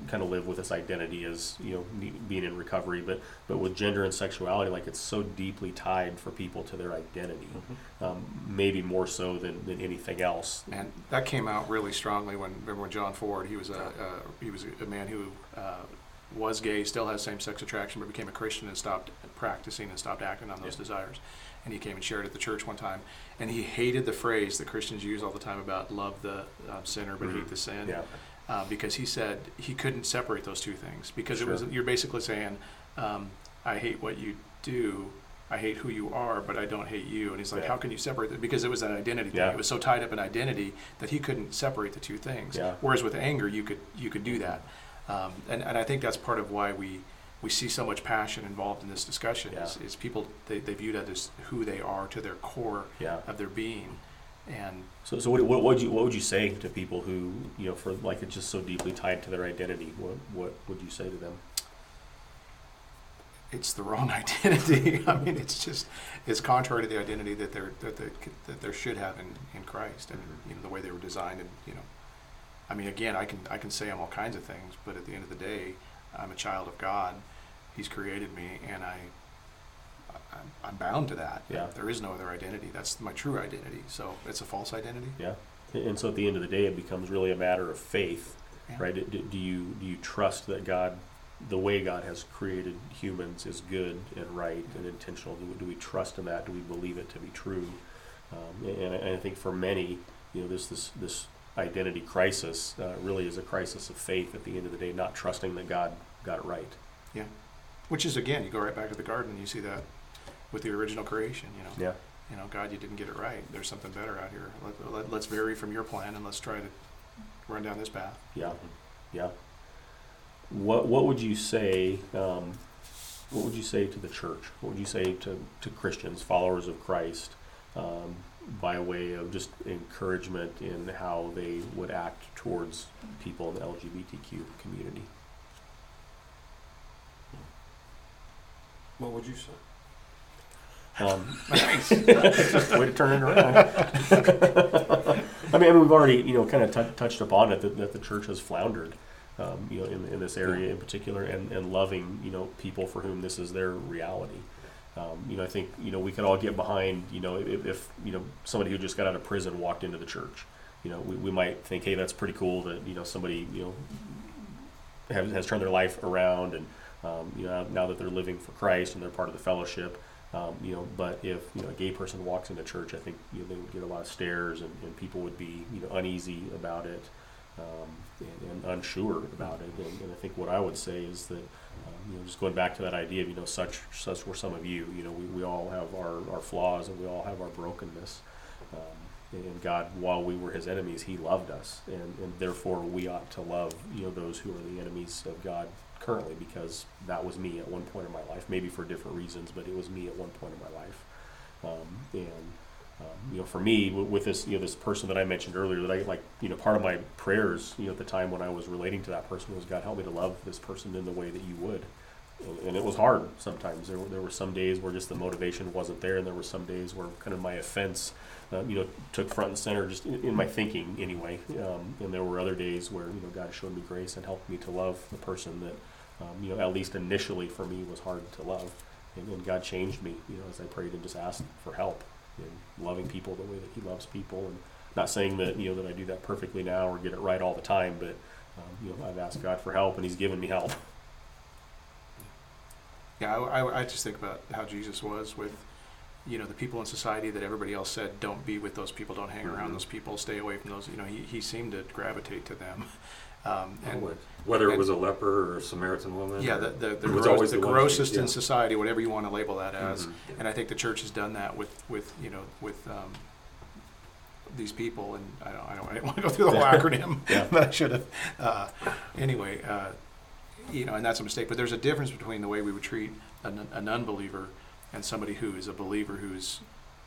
kind of live with this identity as you know being in recovery, but but with gender and sexuality, like it's so deeply tied for people to their identity, um, maybe more so than, than anything else. And that came out really strongly when, remember when John Ford, he was a, uh, he was a man who uh, was gay, still has same-sex attraction, but became a Christian and stopped practicing and stopped acting on those Yeah. desires. And he came and shared at the church one time, and he hated the phrase that Christians use all the time about love the uh, sinner but hate Mhm. the sin. Yeah, uh, because he said he couldn't separate those two things because it was you're basically saying um, I hate what you do, I hate who you are, but I don't hate you. And he's like, Yeah. how can you separate that? Because it was an identity thing. It was so tied up in identity that he couldn't separate the two things. Yeah. Whereas with anger, you could you could do that, um, and and I think that's part of why we. We see so much passion involved in this discussion. Is, Yeah. is people they, they view that as who they are to their core yeah. of their being, and So, so what, what would you what would you say to people who you know for like it's just so deeply tied to their identity? What what would you say to them? it's the wrong [laughs] identity. I mean, it's just it's contrary to the identity that they're that they that they should have in, in Christ, and mm-hmm. you know the way they were designed. And you know, I mean, again, I can I can say I'm all kinds of things, but at the end of the day, I'm a child of God. He's created me, and I. I'm, I'm bound to that. Yeah. There is no other identity. That's my true identity. So it's a false identity. Yeah, and so at the end of the day, it becomes really a matter of faith, Yeah. right? Do, do you do you trust that God, the way God has created humans, is good and right and intentional? Do we, do we trust in that? Do we believe it to be true? Um, and, I- and I think for many, you know, this this this identity crisis uh, really is a crisis of faith. At the end of the day, not trusting that God got it right. Yeah. Which is again, you go right back to the garden. and You see that with the original creation. You know. Yeah. you know, God, you didn't get it right. There's something better out here. Let, let, let's vary from your plan and let's try to run down this path. Yeah, yeah. What what would you say? Um, what would you say to the church? What would you say to, to Christians, followers of Christ, um, by way of just encouragement in how they would act towards people in the LGBTQ community? What would you say? Um, way to turn it around. I mean, I mean, we've already, you know, kind of t- touched upon it that, that the church has floundered, um, you know, in, in this area in particular, and, and loving, you know, people for whom this is their reality. Um, you know, I think, you know, we could all get behind, you know, if, if, you know, somebody who just got out of prison walked into the church, you know, we, we might think, hey, that's pretty cool that, you know, somebody, you know, has, has turned their life around and, um, you know, now that they're living for Christ and they're part of the fellowship, um, you know, but if you know a gay person walks into church, I think you know, they would get a lot of stares, and, and people would be you know uneasy about it um, and, and unsure about it. And, and I think what I would say is that um, you know just going back to that idea of you know such such were some of you. You know, we, we all have our, our flaws and we all have our brokenness. Um, and God, while we were His enemies, He loved us, and, and therefore we ought to love you know those who are the enemies of God currently because that was me at one point in my life, maybe for different reasons, but it was me at one point in my life. Um, and um, you know, for me, w- with this, you know, this person that I mentioned earlier, that I like, you know, part of my prayers, you know, at the time when I was relating to that person was, God, help me to love this person in the way that you would. And, and it was hard sometimes. There were, there were some days where just the motivation wasn't there, and there were some days where kind of my offense, uh, you know, took front and center just in, in my thinking anyway. Um, and there were other days where, you know, God showed me grace and helped me to love the person that, um, you know, at least initially for me was hard to love. And, and God changed me, you know, as I prayed and just asked for help in loving people the way that He loves people. And not saying that, you know, that I do that perfectly now or get it right all the time, but, um, you know, I've asked God for help and He's given me help. Yeah, I, I, I just think about how Jesus was with, you know, the people in society that everybody else said, don't be with those people, don't hang around Mhm. those people, stay away from those. You know, he, he seemed to gravitate to them. Um, and Always. Whether it was a leper or a Samaritan woman. yeah, or- the, the, the, It was gross, always the one grossest thing, in yeah. society, whatever you want to label that as. Mhm. And I think the church has done that with, with you know, with um, these people. And I don't, I don't, I didn't [laughs] want to go through the whole acronym, [laughs] Yeah. but I should have. Uh, anyway, uh, you know, and that's a mistake. But there's a difference between the way we would treat an, an unbeliever and somebody who is a believer who's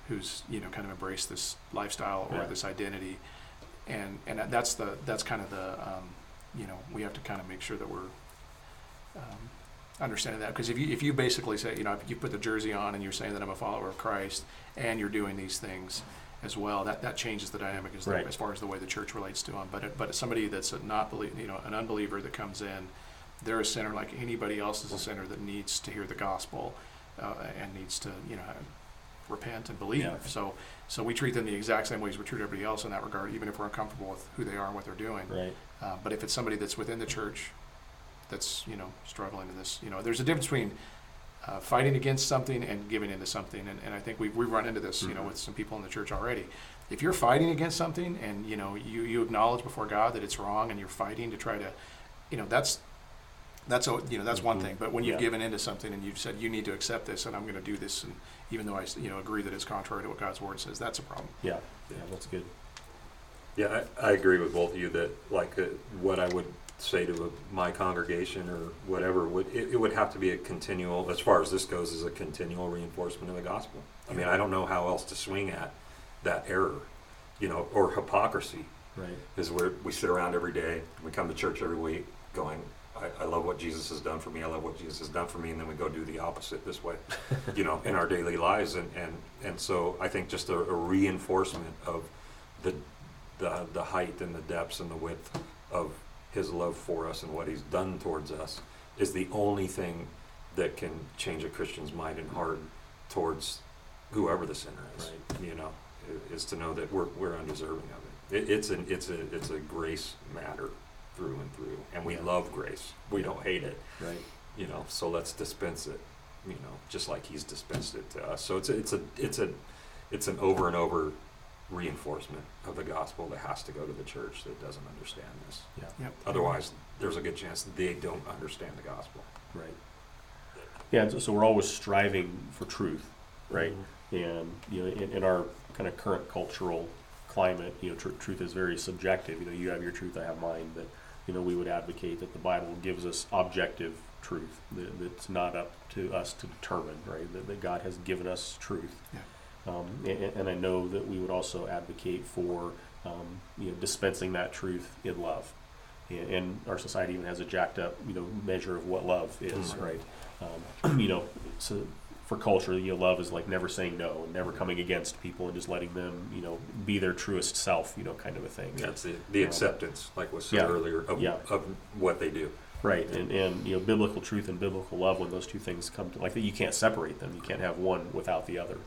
who's you know kind of embraced this lifestyle or Yeah. this identity. And and that's the that's kind of the um, you know we have to kind of make sure that we're um, understanding that because if you if you basically say you know if you put the jersey on and you're saying that I'm a follower of Christ and you're doing these things as well that that changes the dynamic as, Right. as far as the way the church relates to them but it, but somebody that's a not believe you know an unbeliever that comes in they're a sinner like anybody else is a sinner that needs to hear the gospel uh, and needs to you know repent and believe Yeah. so so we treat them the exact same way as we treat everybody else in that regard even if we're uncomfortable with who they are and what they're doing Right. uh, but if it's somebody that's within the church, that's you know struggling in this, you know, there's a difference between uh, fighting against something and giving into something, and, and I think we've we've run into this, you know, Mhm. with some people in the church already. If you're fighting against something and you know you you acknowledge before God that it's wrong, and you're fighting to try to, you know, that's that's a, you know that's one Mhm. thing. But when you've Yeah. given into something and you've said you need to accept this, and I'm going to do this, and even though I you know agree that it's contrary to what God's word says, that's a problem. Yeah. Yeah. That's good. Yeah, I, I agree with both of you that like uh, what I would say to a, my congregation or whatever would it, it would have to be a continual, as far as this goes, is a continual reinforcement of the gospel. I mean, I don't know how else to swing at that error, you know, or hypocrisy. Right. Is where we sit around every day, we come to church every week, going, I, I love what Jesus has done for me. I love what Jesus has done for me, and then we go do the opposite this way, [laughs] you know, in our daily lives, and and and so I think just a, a reinforcement of the the the height and the depths and the width of His love for us and what He's done towards us is the only thing that can change a Christian's mind and heart towards whoever the sinner is. Right. You know, is to know that we're we're undeserving of it. it it's an it's a it's a grace matter through and through, and we Yeah. love grace. We don't hate it. Right. You know, so let's dispense it. You know, just like He's dispensed it to us. So it's a, it's a it's a it's an over and over reinforcement of the gospel that has to go to the church that doesn't understand this. Yeah. Yep. Otherwise, there's a good chance they don't understand the gospel. Right. Yeah. So, so we're always striving for truth, right? Mm-hmm. And you know, in, in our kind of current cultural climate, you know, tr- truth is very subjective. You know, you have your truth, I have mine. But you know, we would advocate that the Bible gives us objective truth. That, that's not up to us to determine, right? That, that God has given us truth. Yeah. Um, and, and I know that we would also advocate for um, you know dispensing that truth in love. And, and our society even has a jacked up you know measure of what love is, Mhm. right? Um, you know, so for culture, that you love is like never saying no and never coming against people and just letting them, you know, be their truest self, you know, kind of a thing. That's the, the acceptance, like was said Yeah. earlier, of, Yeah. of what they do. Right, and, and you know, biblical truth and biblical love, when those two things come to like that, you can't separate them. You can't have one without the other.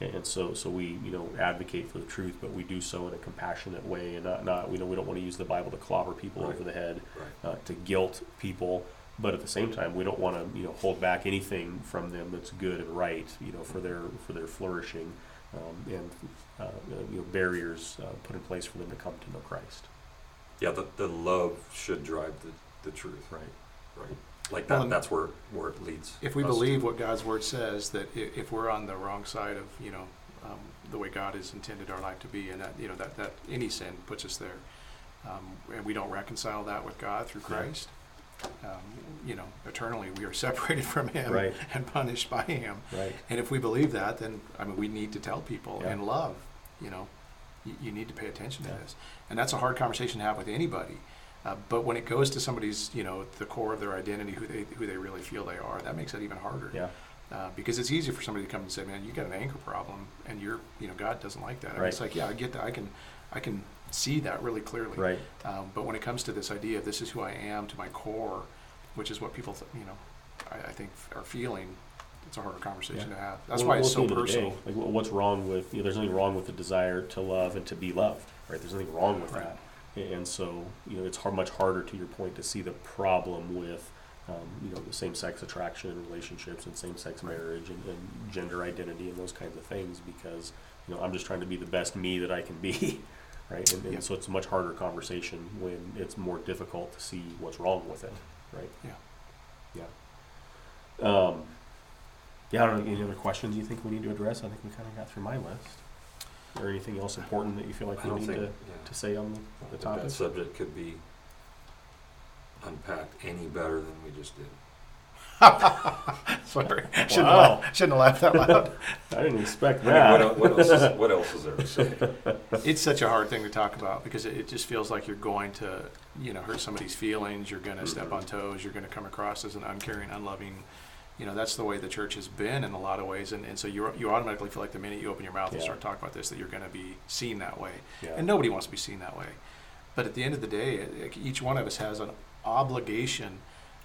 And and so, so we, you know, advocate for the truth, but we do so in a compassionate way, and not, not, you know, we don't want to use the Bible to clobber people Right. over the head, Right. uh, to guilt people, but at the same time, we don't want to, you know, hold back anything from them that's good and right, you know, for their for their flourishing, um, and uh, you know, barriers uh, put in place for them to come to know Christ. Yeah, the, the love should drive the, the truth, Right. right? Like that, and- that's where, where it leads. If we us to. believe what God's word says, that if we're on the wrong side of, you know, um, the way God has intended our life to be, and that, you know, that, that any sin puts us there, um, and we don't reconcile that with God through Yeah. Christ, um, you know, eternally we are [laughs] separated from Him Right. and punished by Him. Right. And if we believe that, then, I mean, we need to tell people Yeah. in love, you know, you, you need to pay attention to this. And that's a hard conversation to have with anybody. Uh, but when it goes to somebody's, you know, the core of their identity, who they, who they really feel they are, that makes it even harder. Yeah. Uh, because it's easy for somebody to come and say, "Man, you got an anger problem," and you're, you know, God doesn't like that. I mean, it's like, yeah, I get that. I can, I can see that really clearly. Right. Um, but when it comes to this idea of this is who I am to my core, which is what people, th- you know, I, I think are feeling, it's a harder conversation Yeah. to have. That's Well, why it's so the end of the personal. day, Like, what's wrong with, you know, there's nothing wrong with the desire to love and to be loved, right? There's nothing wrong with Right. that. And so, you know, it's hard, much harder to your point to see the problem with, um, you know, the same-sex attraction and relationships and same-sex marriage and, and gender identity and those kinds of things because, you know, I'm just trying to be the best me that I can be, [laughs] right? And, Yeah. and so it's a much harder conversation when it's more difficult to see what's wrong with it, right? Yeah. Yeah. Um, yeah, I don't know, any other questions you think we need to address? I think we kind of got through my list. Or anything else important that you feel like I we need think, to, yeah. to say on the, the topic? That subject could be unpacked any better than we just did. [laughs] Sorry, shouldn't, Wow. have, shouldn't have laughed that loud. I didn't expect I mean, that. what, el- what, else is, what else is there to say? [laughs] it's such a hard thing to talk about because it, it just feels like you're going to, you know, hurt somebody's feelings. You're going to step on toes. You're going to come across as an uncaring, unloving. You know, that's the way the church has been in a lot of ways, and, and so you you automatically feel like the minute you open your mouth and Yeah. start talking about this, that you're going to be seen that way, Yeah. and nobody wants to be seen that way. But at the end of the day, it- each one of us has an obligation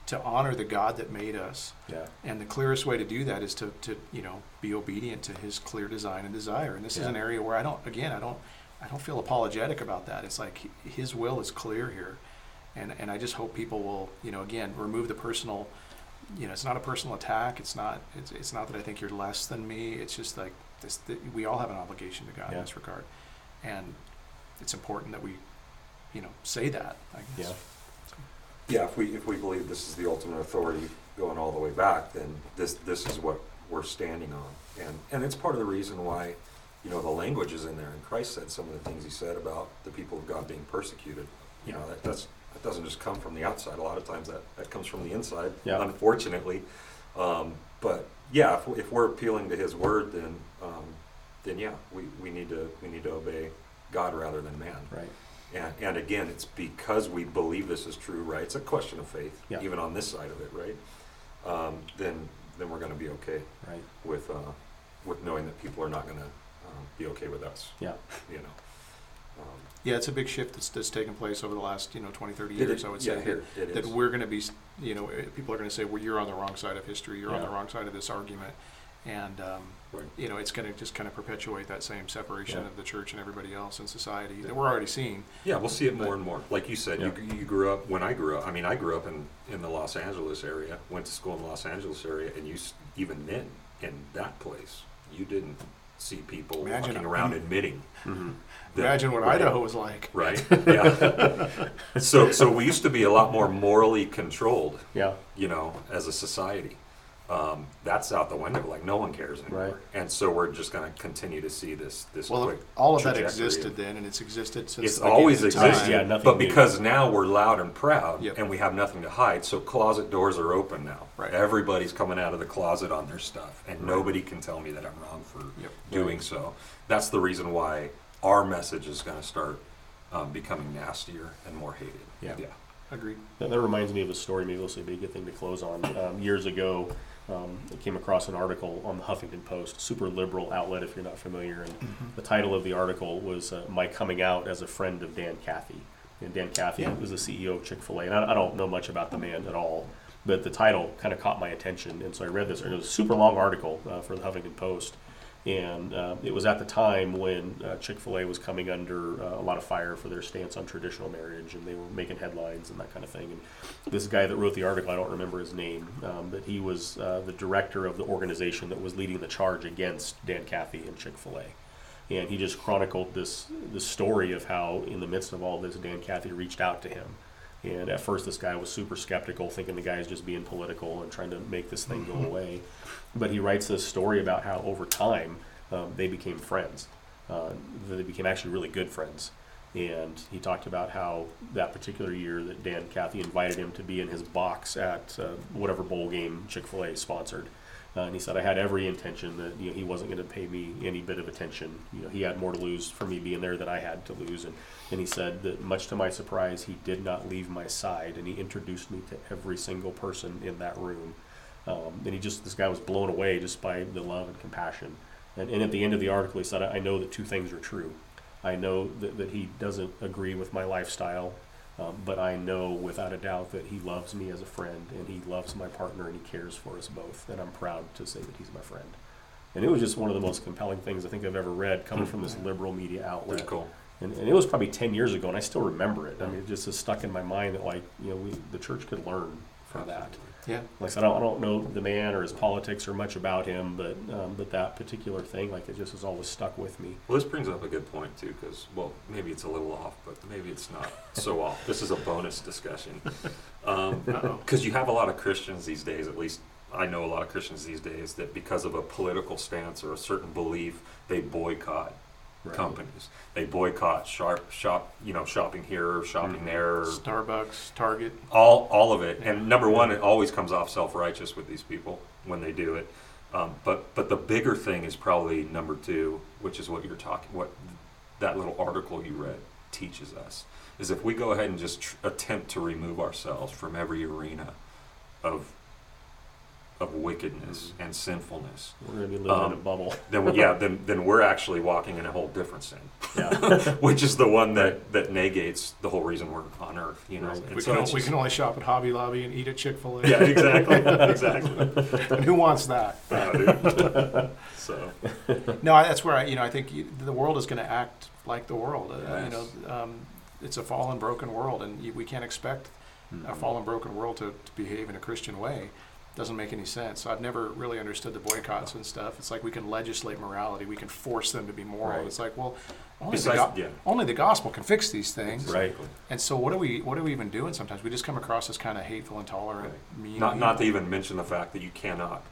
to honor the God that made us, yeah. and the clearest way to do that is to, to you know be obedient to His clear design and desire. And this is an area where I don't again I don't I don't feel apologetic about that. It's like His will is clear here, and and I just hope people will you know again remove the personal. You know, it's not a personal attack. It's not. It's, it's not that I think you're less than me. It's just like this. That we all have an obligation to God Yeah. in this regard, and it's important that we, you know, say that. I guess. Yeah. Yeah, if we, if we believe this is the ultimate authority going all the way back, then this, this is what we're standing on. And, and it's part of the reason why, you know, the language is in there, and Christ said some of the things he said about the people of God being persecuted. You know, that, that's, that doesn't just come from the outside, a lot of times that, that comes from the inside, Yeah. unfortunately. Um, but, yeah, if, if we're appealing to his word, then, um, then yeah, we, we need to, we need to obey God rather than man. Right. And, and again, it's because we believe this is true, right? It's a question of faith, Yeah. even on this side of it, right? Um, then, then we're going to be okay Right. with, uh, with knowing that people are not going to um, be okay with us, Yeah. you know. Um, Yeah, it's a big shift that's, that's taken place over the last, you know, 20, 30 years, is- I would yeah, say. here, it that is. we're going to be, you know, people are going to say, well, you're on the wrong side of history, you're on the wrong side of this argument. And, um, Right. you know, it's going to just kind of perpetuate that same separation Yeah. of the church and everybody else in society that we're already seeing. Yeah, we'll see it more But- and more. Like you said, you, you grew up, when I grew up, I mean, I grew up in, in the Los Angeles area, went to school in the Los Angeles area, and you, s- even then, in that place, you didn't see people Imagine walking a- around admitting. Mm-hmm. that- Imagine what right. Idaho was like. Right. [laughs] Yeah. so so we used to be a lot more morally controlled, Yeah. you know, as a society. Um, that's out the window. Like no one cares anymore. Right. And so we're just going to continue to see this this Well, quick. all of that existed of- then, and it's existed since It's the always existed, Yeah, nothing but new. because now we're loud and proud, Yep. and we have nothing to hide, so closet doors are open now. Right. Everybody's coming out of the closet on their stuff, and Right. nobody can tell me that I'm wrong for Yep. doing so. That's the reason why our message is going to start um, becoming nastier and more hated. Yeah. yeah. Agreed. That, that reminds me of a story. Maybe this will be a good thing to close on. Um, years ago, um, I came across an article on the Huffington Post, super liberal outlet if you're not familiar, and the title of the article was uh, "My Coming Out as a Friend of Dan Cathy." And Dan Cathy Yeah. was the CEO of Chick Fil A, and I, I don't know much about the man at all, but the title kind of caught my attention, and so I read this. And it was a super long article uh, for the Huffington Post, and uh, it was at the time when uh, Chick Fil A was coming under uh, a lot of fire for their stance on traditional marriage, and they were making headlines and that kind of thing. And this guy that wrote the article, I don't remember his name, um, but he was uh, the director of the organization that was leading the charge against Dan Cathy and Chick Fil A. And he just chronicled this this story of how, in the midst of all this, Dan Cathy reached out to him. And at first, this guy was super skeptical, thinking the guy's just being political and trying to make this thing go away. But he writes this story about how over time um, they became friends. Uh, they became actually really good friends. And he talked about how that particular year that Dan Cathy invited him to be in his box at uh, whatever bowl game Chick Fil A sponsored. Uh, and he said, I had every intention that you know, he wasn't going to pay me any bit of attention. You know, he had more to lose for me being there than I had to lose. And, and he said that much to my surprise, he did not leave my side, and he introduced me to every single person in that room. Um, and he just, this guy was blown away just by the love and compassion. And, and at the end of the article, he said, I know that two things are true. I know that, that he doesn't agree with my lifestyle, um, but I know without a doubt that he loves me as a friend and he loves my partner and he cares for us both. And I'm proud to say that he's my friend. And it was just one of the most compelling things I think I've ever read coming from this liberal media outlet. Cool. And, and it was probably 10 years ago, and I still remember it. I mean, it just is stuck in my mind that, like, you know, we, the church could learn from that. Yeah. Like I said, I don't, I don't know the man or his politics or much about him, but um, but that particular thing, like, it just has always stuck with me. Well, this brings up a good point too, because well, maybe it's a little off, but maybe it's not so [laughs] off. This is a bonus discussion [laughs] Uh-oh. because you have a lot of Christians these days. At least I know a lot of Christians these days that because of a political stance or a certain belief, they boycott Right. companies. They boycott sharp shop, you know, shopping here, shopping Mhm. there, Starbucks, Target. all all of it. And number one, it always comes off self righteous with these people when they do it. Um, but but the bigger thing is probably number two, which is what you're talking, what that little article you read teaches us, is if we go ahead and just tr- attempt to remove ourselves from every arena of of wickedness and sinfulness, We're going to be living in a Um, bubble. [laughs] then we, yeah, then then we're actually walking in a whole different sin, Yeah. [laughs] which is the one that that negates the whole reason we're on earth. You know, Right. We, so can, it's we can only shop at Hobby Lobby and eat at Chick Fil A. yeah, exactly, [laughs] exactly. and who wants that? Uh, so No, that's where I, you know, I think you, the world is going to act like the world. Uh, You know, um, it's a fallen, broken world, and you, we can't expect Mm-hmm. a fallen, broken world to, to behave in a Christian way. Doesn't make any sense. So I've never really understood the boycotts and stuff. It's like we can legislate morality, we can force them to be moral. Right. It's like, well, only the, go- yeah. only the gospel can fix these things. Right. And so, what are we, what are we even doing? Sometimes we just come across as kind of hateful, intolerant, mean. Not not to even mention the fact that you cannot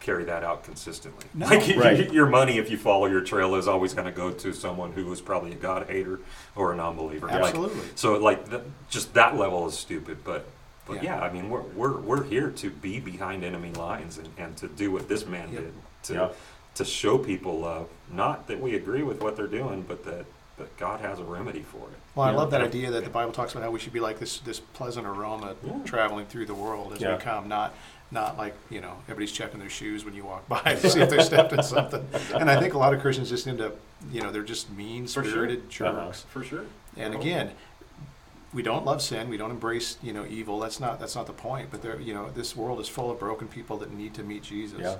carry that out consistently. No. Like Right. your money, if you follow your trail, is always going to go to someone who is probably a God hater or a non-believer. Like, Absolutely. so like th- just that level is stupid, but. But Yeah. yeah. I mean, we're, we're, we're here to be behind enemy lines and, and to do what this man Yep. did to Yeah. to show people love. Not that we agree with what they're doing, but that but God has a remedy for it. Well, I Yeah. love that idea that the Bible talks about how we should be like this this pleasant aroma Yeah. traveling through the world as Yeah. we come, not not like you know everybody's checking their shoes when you walk by [laughs] to see if they're stepped in something. And I think a lot of Christians just end up, you know, they're just mean For sure. spirited Uh-huh. jerks. For sure. And again, we don't love sin. We don't embrace you know evil. That's not that's not the point. But there, you know, this world is full of broken people that need to meet Jesus. Yeah.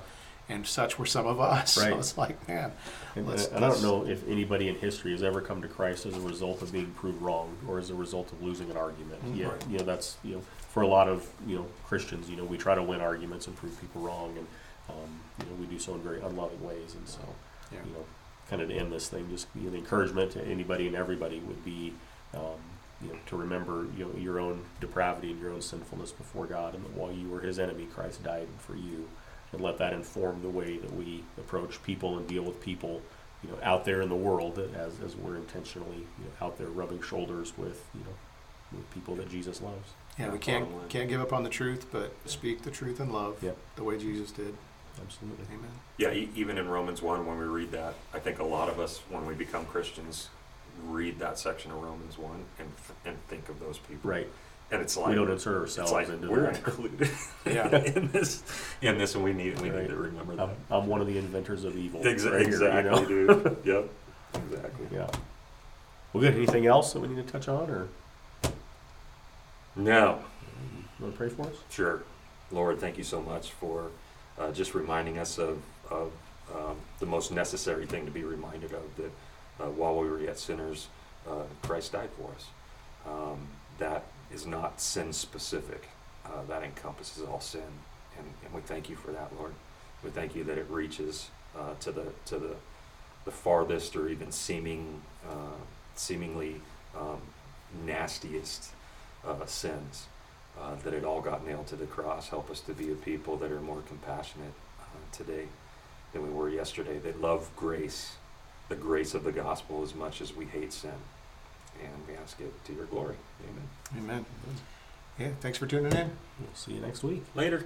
And such were some of us. [laughs] Right. So it's like, man, And, Let's- and I don't know if anybody in history has ever come to Christ as a result of being proved wrong or as a result of losing an argument. Mhm. Yeah, Right. you know that's you know for a lot of you know Christians, you know we try to win arguments and prove people wrong, and um, you know we do so in very unloving ways. And so yeah. you know, kind of to end this thing, just know, the encouragement to anybody and everybody would be, um, you know, to remember you know your own depravity and your own sinfulness before God, and that while you were His enemy, Christ died for you, and let that inform the way that we approach people and deal with people, you know, out there in the world as as we're intentionally you know out there rubbing shoulders with you know with people that Jesus loves. Yeah, we can't can't give up on the truth, but speak the truth in love, Yep. the way Jesus did. Absolutely. Amen. Yeah, e- even in Romans 1, when we read that, I think a lot of us, when we become Christians, read that section of Romans 1 and, and think of those people. Right. And it's like, we don't insert ourselves like into we're that. included [laughs] Yeah. in [laughs] this, in this, and we need, we Right. need to remember I'm, that. I'm one of the inventors of evil. Exa- right here, you exactly, know? dude. [laughs] Yep. Exactly. Yeah. Well, good. Anything else that we need to touch on, or No, you want to pray for us? Sure. Lord, thank you so much for uh, just reminding us of, of um, the most necessary thing to be reminded of that uh, while we were yet sinners, uh, Christ died for us. Um, that is not sin specific, uh, that encompasses all sin. And, and we thank you for that, Lord. We thank you that it reaches uh, to the to the, the farthest or even seeming uh, seemingly um, nastiest sins uh, that it all got nailed to the cross. Help us to be a people that are more compassionate today than we were yesterday, that love grace, the grace of the gospel, as much as we hate sin. And we ask it to your glory. Amen. Amen. Yeah, thanks for tuning in. We'll see you next week. Later.